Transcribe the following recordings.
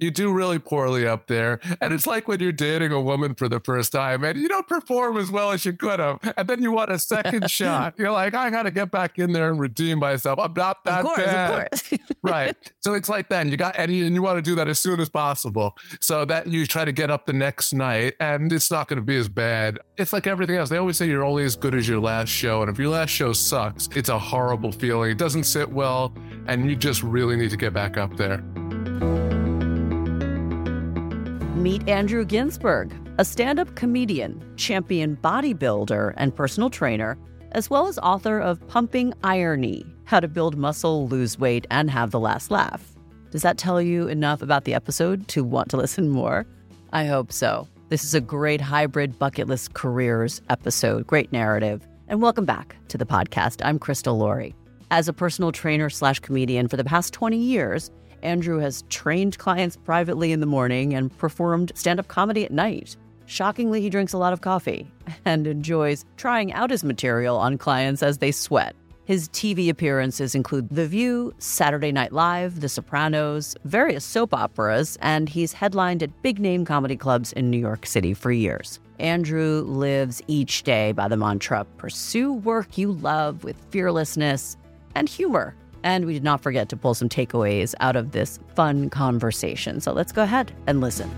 You do really poorly up there. And it's like when you're dating a woman for the first time and you don't perform as well as you could have. And then you want a second shot. You're like, I got to get back in there and redeem myself. I'm not that of course, bad. Of course. right. So it's like then you got Eddie and you want to do that as soon as possible. So that you try to get up the next night and it's not going to be as bad. It's like everything else. They always say you're only as good as your last show. And if your last show sucks, it's a horrible feeling. It doesn't sit well. And you just really need to get back up there. Meet Andrew Ginsburg, a stand up comedian, champion bodybuilder, and personal trainer, as well as author of Pumping Irony How to Build Muscle, Lose Weight, and Have the Last Laugh. Does that tell you enough about the episode to want to listen more? I hope so. This is a great hybrid bucket list careers episode, great narrative. And welcome back to the podcast. I'm Krista Laurie. As a personal trainer slash comedian for the past 20 years, Andrew has trained clients privately in the morning and performed stand up comedy at night. Shockingly, he drinks a lot of coffee and enjoys trying out his material on clients as they sweat. His TV appearances include The View, Saturday Night Live, The Sopranos, various soap operas, and he's headlined at big name comedy clubs in New York City for years. Andrew lives each day by the mantra pursue work you love with fearlessness and humor. And we did not forget to pull some takeaways out of this fun conversation. So let's go ahead and listen.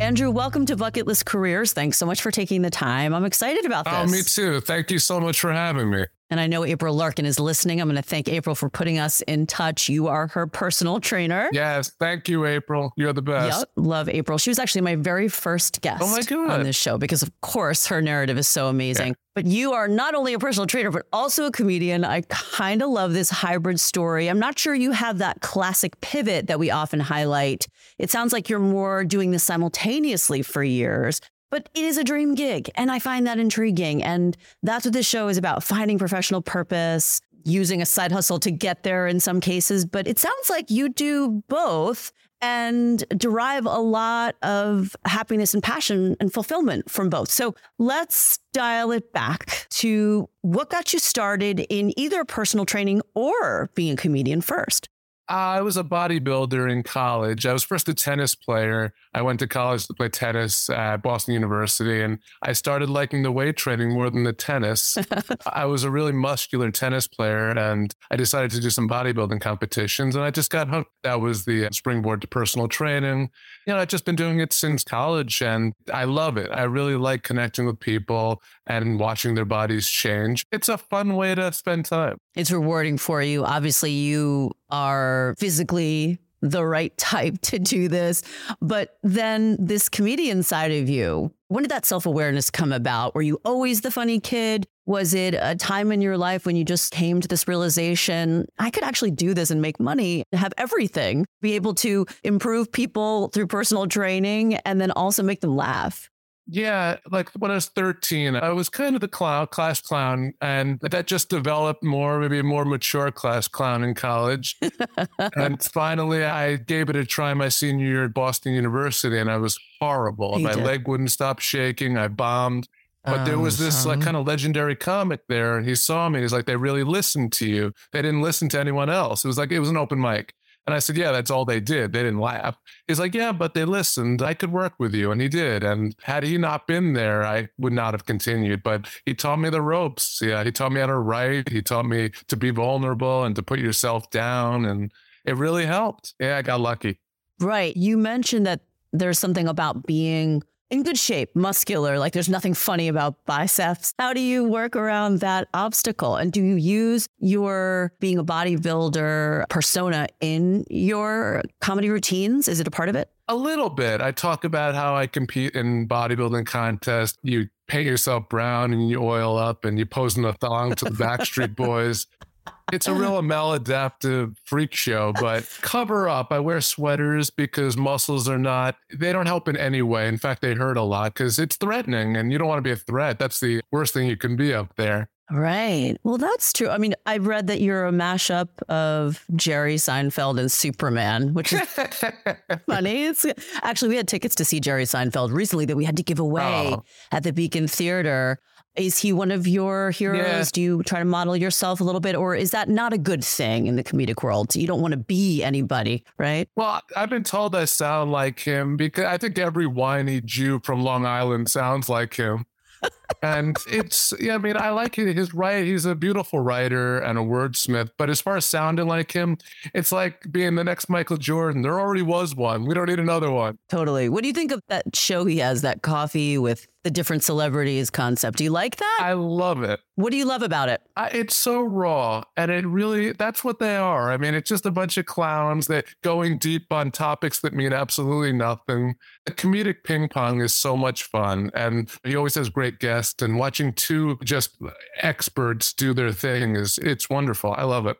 Andrew, welcome to Bucket List Careers. Thanks so much for taking the time. I'm excited about this. Oh, me too. Thank you so much for having me. And I know April Larkin is listening. I'm going to thank April for putting us in touch. You are her personal trainer. Yes. Thank you, April. You're the best. Yep. Love April. She was actually my very first guest oh my God. on this show because, of course, her narrative is so amazing. Yeah. But you are not only a personal trainer, but also a comedian. I kind of love this hybrid story. I'm not sure you have that classic pivot that we often highlight. It sounds like you're more doing this simultaneously for years but it is a dream gig. And I find that intriguing. And that's what this show is about finding professional purpose, using a side hustle to get there in some cases. But it sounds like you do both and derive a lot of happiness and passion and fulfillment from both. So let's dial it back to what got you started in either personal training or being a comedian first. I was a bodybuilder in college. I was first a tennis player. I went to college to play tennis at Boston University, and I started liking the weight training more than the tennis. I was a really muscular tennis player, and I decided to do some bodybuilding competitions, and I just got hooked. That was the springboard to personal training. You know, I've just been doing it since college, and I love it. I really like connecting with people and watching their bodies change. It's a fun way to spend time. It's rewarding for you. Obviously, you are physically the right type to do this. But then this comedian side of you, when did that self awareness come about? Were you always the funny kid? Was it a time in your life when you just came to this realization, I could actually do this and make money, have everything, be able to improve people through personal training, and then also make them laugh? Yeah, like when I was 13, I was kind of the clown, class clown, and that just developed more, maybe a more mature class clown in college. and finally, I gave it a try my senior year at Boston University, and I was horrible. You my did. leg wouldn't stop shaking. I bombed. But there Oh, was this like kind of legendary comic there, and he saw me. He's like, they really listened to you. They didn't listen to anyone else. It was like it was an open mic. And I said, Yeah, that's all they did. They didn't laugh. He's like, Yeah, but they listened. I could work with you. And he did. And had he not been there, I would not have continued. But he taught me the ropes. Yeah. He taught me how to write. He taught me to be vulnerable and to put yourself down. And it really helped. Yeah, I got lucky. Right. You mentioned that there's something about being in good shape, muscular, like there's nothing funny about biceps. How do you work around that obstacle? And do you use your being a bodybuilder persona in your comedy routines? Is it a part of it? A little bit. I talk about how I compete in bodybuilding contests. You paint yourself brown and you oil up and you pose in a thong to the Backstreet Boys. It's a real maladaptive freak show, but cover up. I wear sweaters because muscles are not, they don't help in any way. In fact, they hurt a lot because it's threatening and you don't want to be a threat. That's the worst thing you can be up there. Right. Well, that's true. I mean, I've read that you're a mashup of Jerry Seinfeld and Superman, which is funny. It's actually we had tickets to see Jerry Seinfeld recently that we had to give away oh. at the Beacon Theater. Is he one of your heroes? Yeah. Do you try to model yourself a little bit, or is that not a good thing in the comedic world? You don't want to be anybody, right? Well, I've been told I sound like him because I think every whiny Jew from Long Island sounds like him and it's yeah, I mean, I like his right. He's a beautiful writer and a wordsmith. But as far as sounding like him, it's like being the next Michael Jordan. There already was one. We don't need another one. Totally. What do you think of that show he has? That coffee with the different celebrities concept. Do you like that? I love it. What do you love about it? I, it's so raw, and it really that's what they are. I mean, it's just a bunch of clowns that going deep on topics that mean absolutely nothing. The comedic ping pong is so much fun, and he always has great guests. And watching two just experts do their thing is it's wonderful. I love it.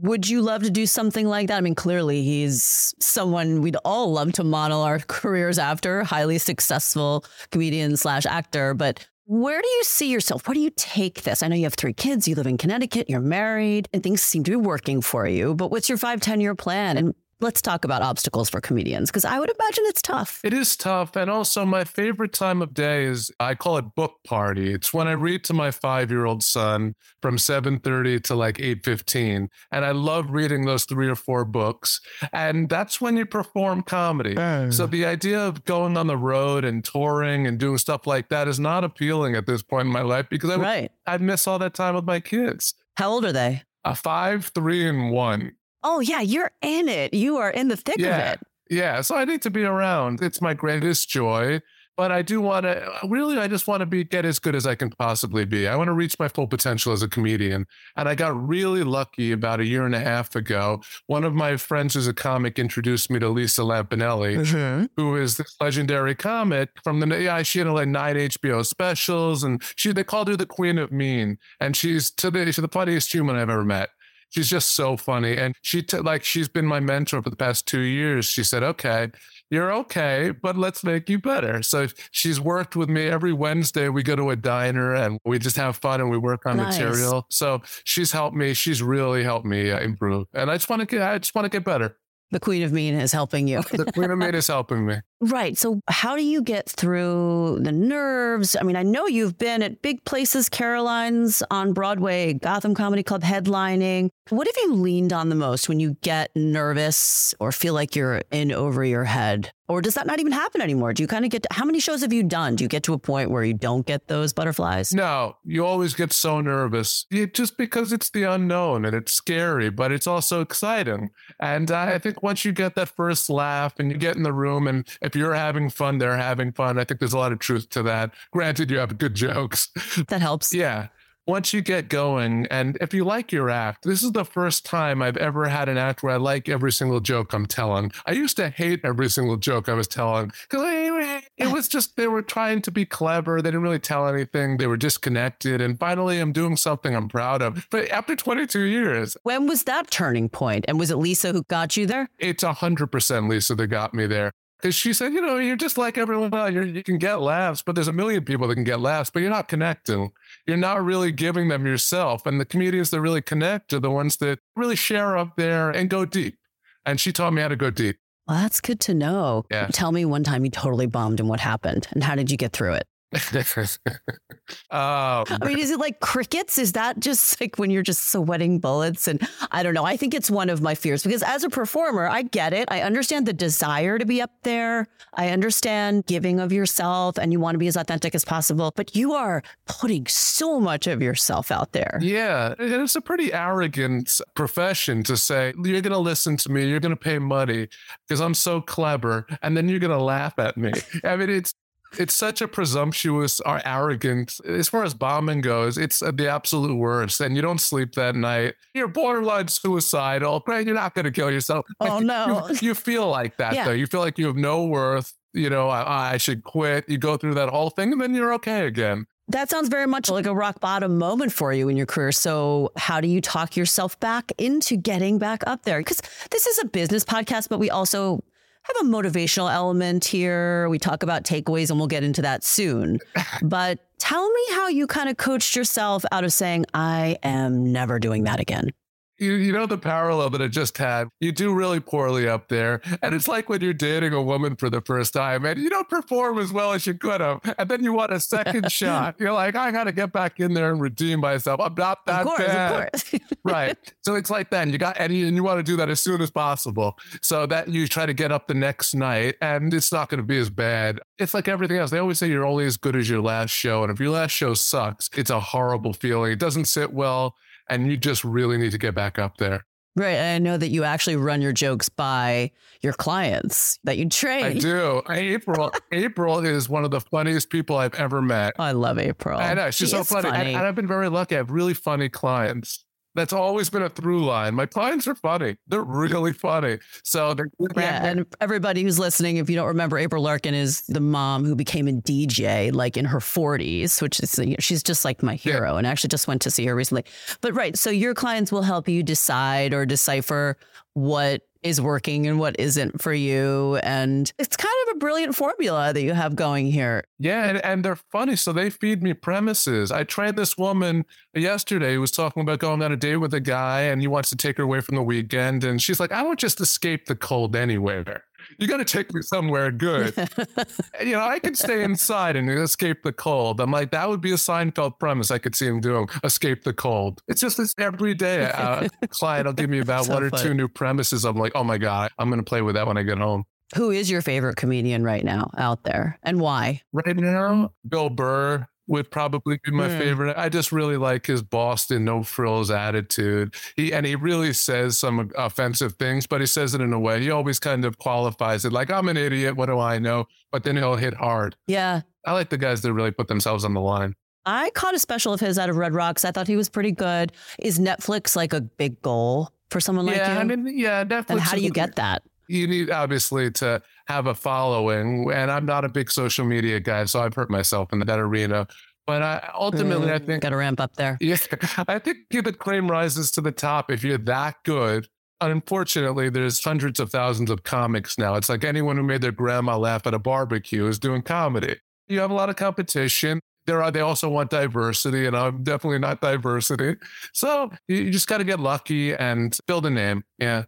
Would you love to do something like that? I mean, clearly he's someone we'd all love to model our careers after, highly successful comedian slash actor. But where do you see yourself? Where do you take this? I know you have three kids, you live in Connecticut, you're married, and things seem to be working for you. But what's your five, 10 year plan? And let's talk about obstacles for comedians because I would imagine it's tough. It is tough. And also, my favorite time of day is I call it book party. It's when I read to my five year old son from 7.30 to like 8.15. And I love reading those three or four books. And that's when you perform comedy. Oh. So the idea of going on the road and touring and doing stuff like that is not appealing at this point in my life because I, right. I miss all that time with my kids. How old are they? A five, three, and one. Oh, yeah, you're in it. You are in the thick yeah. of it. Yeah. So I need to be around. It's my greatest joy. But I do want to really, I just want to be get as good as I can possibly be. I want to reach my full potential as a comedian. And I got really lucky about a year and a half ago. One of my friends who's a comic introduced me to Lisa Lampanelli, mm-hmm. who is this legendary comic from the yeah, she had like nine HBO specials and she they called her the Queen of Mean. And she's to the she's the funniest human I've ever met she's just so funny. And she, t- like, she's been my mentor for the past two years. She said, okay, you're okay, but let's make you better. So she's worked with me every Wednesday. We go to a diner and we just have fun and we work on nice. material. So she's helped me. She's really helped me uh, improve. And I just want to get, I just want to get better. The Queen of Mean is helping you. the Queen of Mean is helping me. Right. So, how do you get through the nerves? I mean, I know you've been at big places, Caroline's on Broadway, Gotham Comedy Club headlining. What have you leaned on the most when you get nervous or feel like you're in over your head? Or does that not even happen anymore? Do you kind of get to, how many shows have you done? Do you get to a point where you don't get those butterflies? No, you always get so nervous it, just because it's the unknown and it's scary, but it's also exciting. And I think once you get that first laugh and you get in the room, and if you're having fun, they're having fun. I think there's a lot of truth to that. Granted, you have good jokes. That helps. yeah once you get going, and if you like your act, this is the first time I've ever had an act where I like every single joke I'm telling. I used to hate every single joke I was telling because it was just they were trying to be clever. They didn't really tell anything. They were disconnected. And finally, I'm doing something I'm proud of. But after 22 years, when was that turning point? And was it Lisa who got you there? It's 100% Lisa that got me there. Because she said, you know, you're just like everyone else. You're, you can get laughs, but there's a million people that can get laughs, but you're not connecting. You're not really giving them yourself. And the comedians that really connect are the ones that really share up there and go deep. And she taught me how to go deep. Well, that's good to know. Yeah. Tell me one time you totally bombed and what happened and how did you get through it? Oh, I mean, is it like crickets? Is that just like when you're just sweating bullets? And I don't know. I think it's one of my fears because as a performer, I get it. I understand the desire to be up there. I understand giving of yourself and you want to be as authentic as possible, but you are putting so much of yourself out there. Yeah. And It's a pretty arrogant profession to say, you're going to listen to me, you're going to pay money because I'm so clever, and then you're going to laugh at me. I mean, it's it's such a presumptuous or arrogant as far as bombing goes it's uh, the absolute worst and you don't sleep that night you're borderline suicidal right you're not going to kill yourself oh no you, you feel like that yeah. though you feel like you have no worth you know, I, I should quit. You go through that whole thing and then you're okay again. That sounds very much like a rock bottom moment for you in your career. So, how do you talk yourself back into getting back up there? Because this is a business podcast, but we also have a motivational element here. We talk about takeaways and we'll get into that soon. But tell me how you kind of coached yourself out of saying, I am never doing that again you, you know the parallel that I just had. You do really poorly up there, and it's like when you're dating a woman for the first time, and you don't perform as well as you could have, and then you want a second shot. You're like, I got to get back in there and redeem myself. I'm not that of course, bad, of course. right? So it's like that. And you got and you, and you want to do that as soon as possible, so that you try to get up the next night, and it's not going to be as bad. It's like everything else. They always say you're only as good as your last show, and if your last show sucks, it's a horrible feeling. It doesn't sit well and you just really need to get back up there. Right. And I know that you actually run your jokes by your clients that you train. I do. April April is one of the funniest people I've ever met. Oh, I love April. I know. She's she so funny. funny. And, and I've been very lucky. I have really funny clients. That's always been a through line. My clients are funny. They're really funny. So they're yeah. And everybody who's listening, if you don't remember, April Larkin is the mom who became a DJ like in her 40s, which is you know, she's just like my hero. Yeah. And I actually just went to see her recently. But right, so your clients will help you decide or decipher what is working and what isn't for you. And it's kind of a brilliant formula that you have going here. Yeah, and, and they're funny. So they feed me premises. I trained this woman yesterday who was talking about going on a date with a guy and he wants to take her away from the weekend. And she's like, I don't just escape the cold anywhere you got to take me somewhere good. you know, I could stay inside and escape the cold. I'm like, that would be a Seinfeld premise I could see him doing, escape the cold. It's just this every day. Uh, client will give me about so one or two new premises. I'm like, oh my God, I'm going to play with that when I get home. Who is your favorite comedian right now out there and why? Right now, Bill Burr would probably be my mm. favorite. I just really like his Boston no frills attitude. He and he really says some offensive things, but he says it in a way. He always kind of qualifies it like I'm an idiot. What do I know? But then he'll hit hard. Yeah, I like the guys that really put themselves on the line. I caught a special of his out of Red Rocks. I thought he was pretty good. Is Netflix like a big goal for someone like yeah, you? I mean, yeah, Netflix. And how do you get that? You need obviously to have a following, and I'm not a big social media guy, so I've hurt myself in that arena. But I, ultimately, mm, I think got to ramp up there. Yeah, I think the claim rises to the top if you're that good. Unfortunately, there's hundreds of thousands of comics now. It's like anyone who made their grandma laugh at a barbecue is doing comedy. You have a lot of competition. There are. They also want diversity, and I'm definitely not diversity. So you just got to get lucky and build a name. Yeah.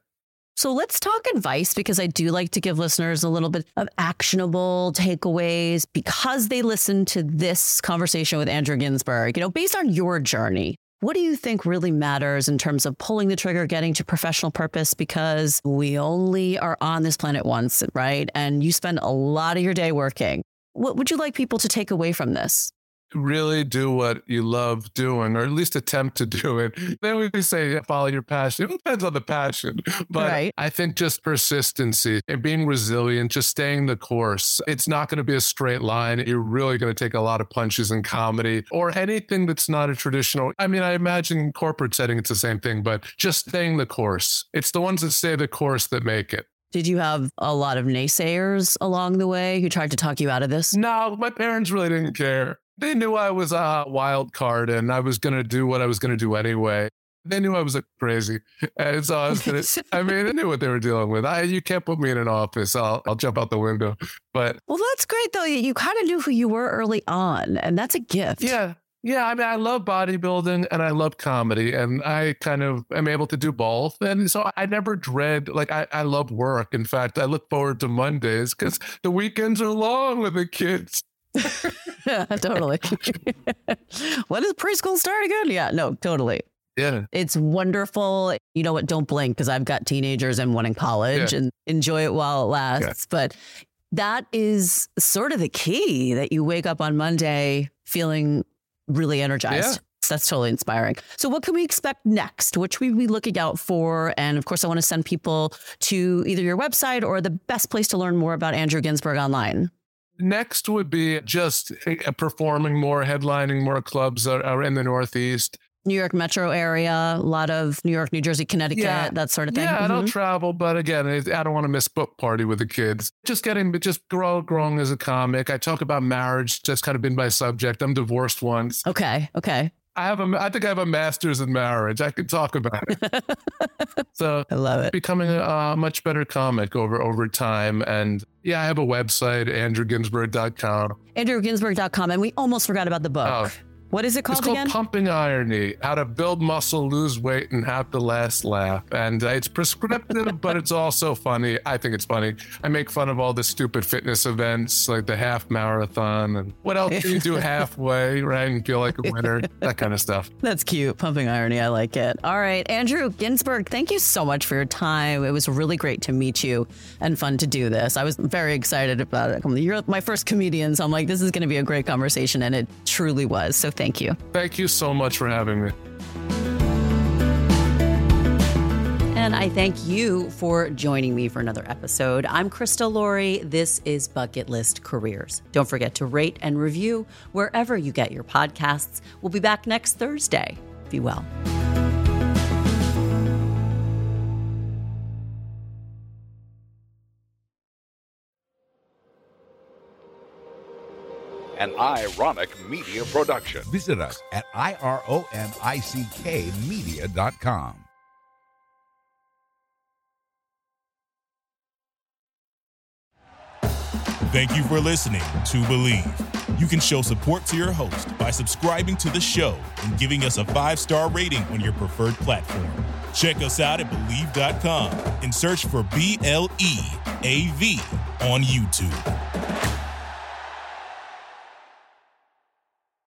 So let's talk advice because I do like to give listeners a little bit of actionable takeaways because they listen to this conversation with Andrew Ginsburg. You know, based on your journey, what do you think really matters in terms of pulling the trigger, getting to professional purpose? Because we only are on this planet once, right? And you spend a lot of your day working. What would you like people to take away from this? Really do what you love doing, or at least attempt to do it. Then we say follow your passion. It depends on the passion, but right. I think just persistency and being resilient, just staying the course. It's not going to be a straight line. You're really going to take a lot of punches in comedy or anything that's not a traditional. I mean, I imagine in corporate setting it's the same thing, but just staying the course. It's the ones that stay the course that make it. Did you have a lot of naysayers along the way who tried to talk you out of this? No, my parents really didn't care they knew I was a wild card and I was going to do what I was going to do anyway. They knew I was crazy. And so I was going to, I mean, they knew what they were dealing with. I, you can't put me in an office. I'll, I'll jump out the window. But well, that's great though. You kind of knew who you were early on and that's a gift. Yeah. Yeah, I mean, I love bodybuilding and I love comedy, and I kind of am able to do both. And so I never dread, like, I, I love work. In fact, I look forward to Mondays because the weekends are long with the kids. Yeah, totally. when does preschool start again? Yeah, no, totally. Yeah. It's wonderful. You know what? Don't blink because I've got teenagers and one in college yeah. and enjoy it while it lasts. Yeah. But that is sort of the key that you wake up on Monday feeling really energized. Yeah. That's totally inspiring. So, what can we expect next? What should we be looking out for? And of course, I want to send people to either your website or the best place to learn more about Andrew Ginsburg online. Next would be just eh, performing more, headlining more clubs are, are in the Northeast. New York metro area, a lot of New York, New Jersey, Connecticut, Yeah. that sort of thing. Yeah, I don't Mhm. travel, but again, I don't want to miss book party with the kids. Just getting, just grow, growing as a comic. I talk about marriage. That's kind of been my subject. I'm divorced once. Okay. Okay. I have a, I think I have a master's in marriage. I can talk about it. so I love it. becoming a, a much better comic over over time. And yeah, I have a website, andrewginsburg.com. AndrewGinsburg.com. And we almost forgot about the book. Oh. What is it called? It's called, again? Pumping Irony How to Build Muscle, Lose Weight, and Have the Last Laugh. And uh, it's prescriptive, but it's also funny. I think it's funny. I make fun of all the stupid fitness events like the half marathon and what else do you do halfway, right? And feel like a winner, that kind of stuff. That's cute. Pumping irony. I like it. All right. Andrew Ginsburg, thank you so much for your time. It was really great to meet you and fun to do this. I was very excited about it. You're my first comedian, so I'm like, this is going to be a great conversation. And it truly was. So thank you. Thank you so much for having me. And I thank you for joining me for another episode. I'm Krista Laurie. This is Bucket List Careers. Don't forget to rate and review wherever you get your podcasts. We'll be back next Thursday. Be well. An ironic media production. Visit us at ironickmedia.com. Thank you for listening to Bleav. You can show support to your host by subscribing to the show and giving us a five star rating on your preferred platform. Check us out at Bleav.com and search for B L E A V on YouTube.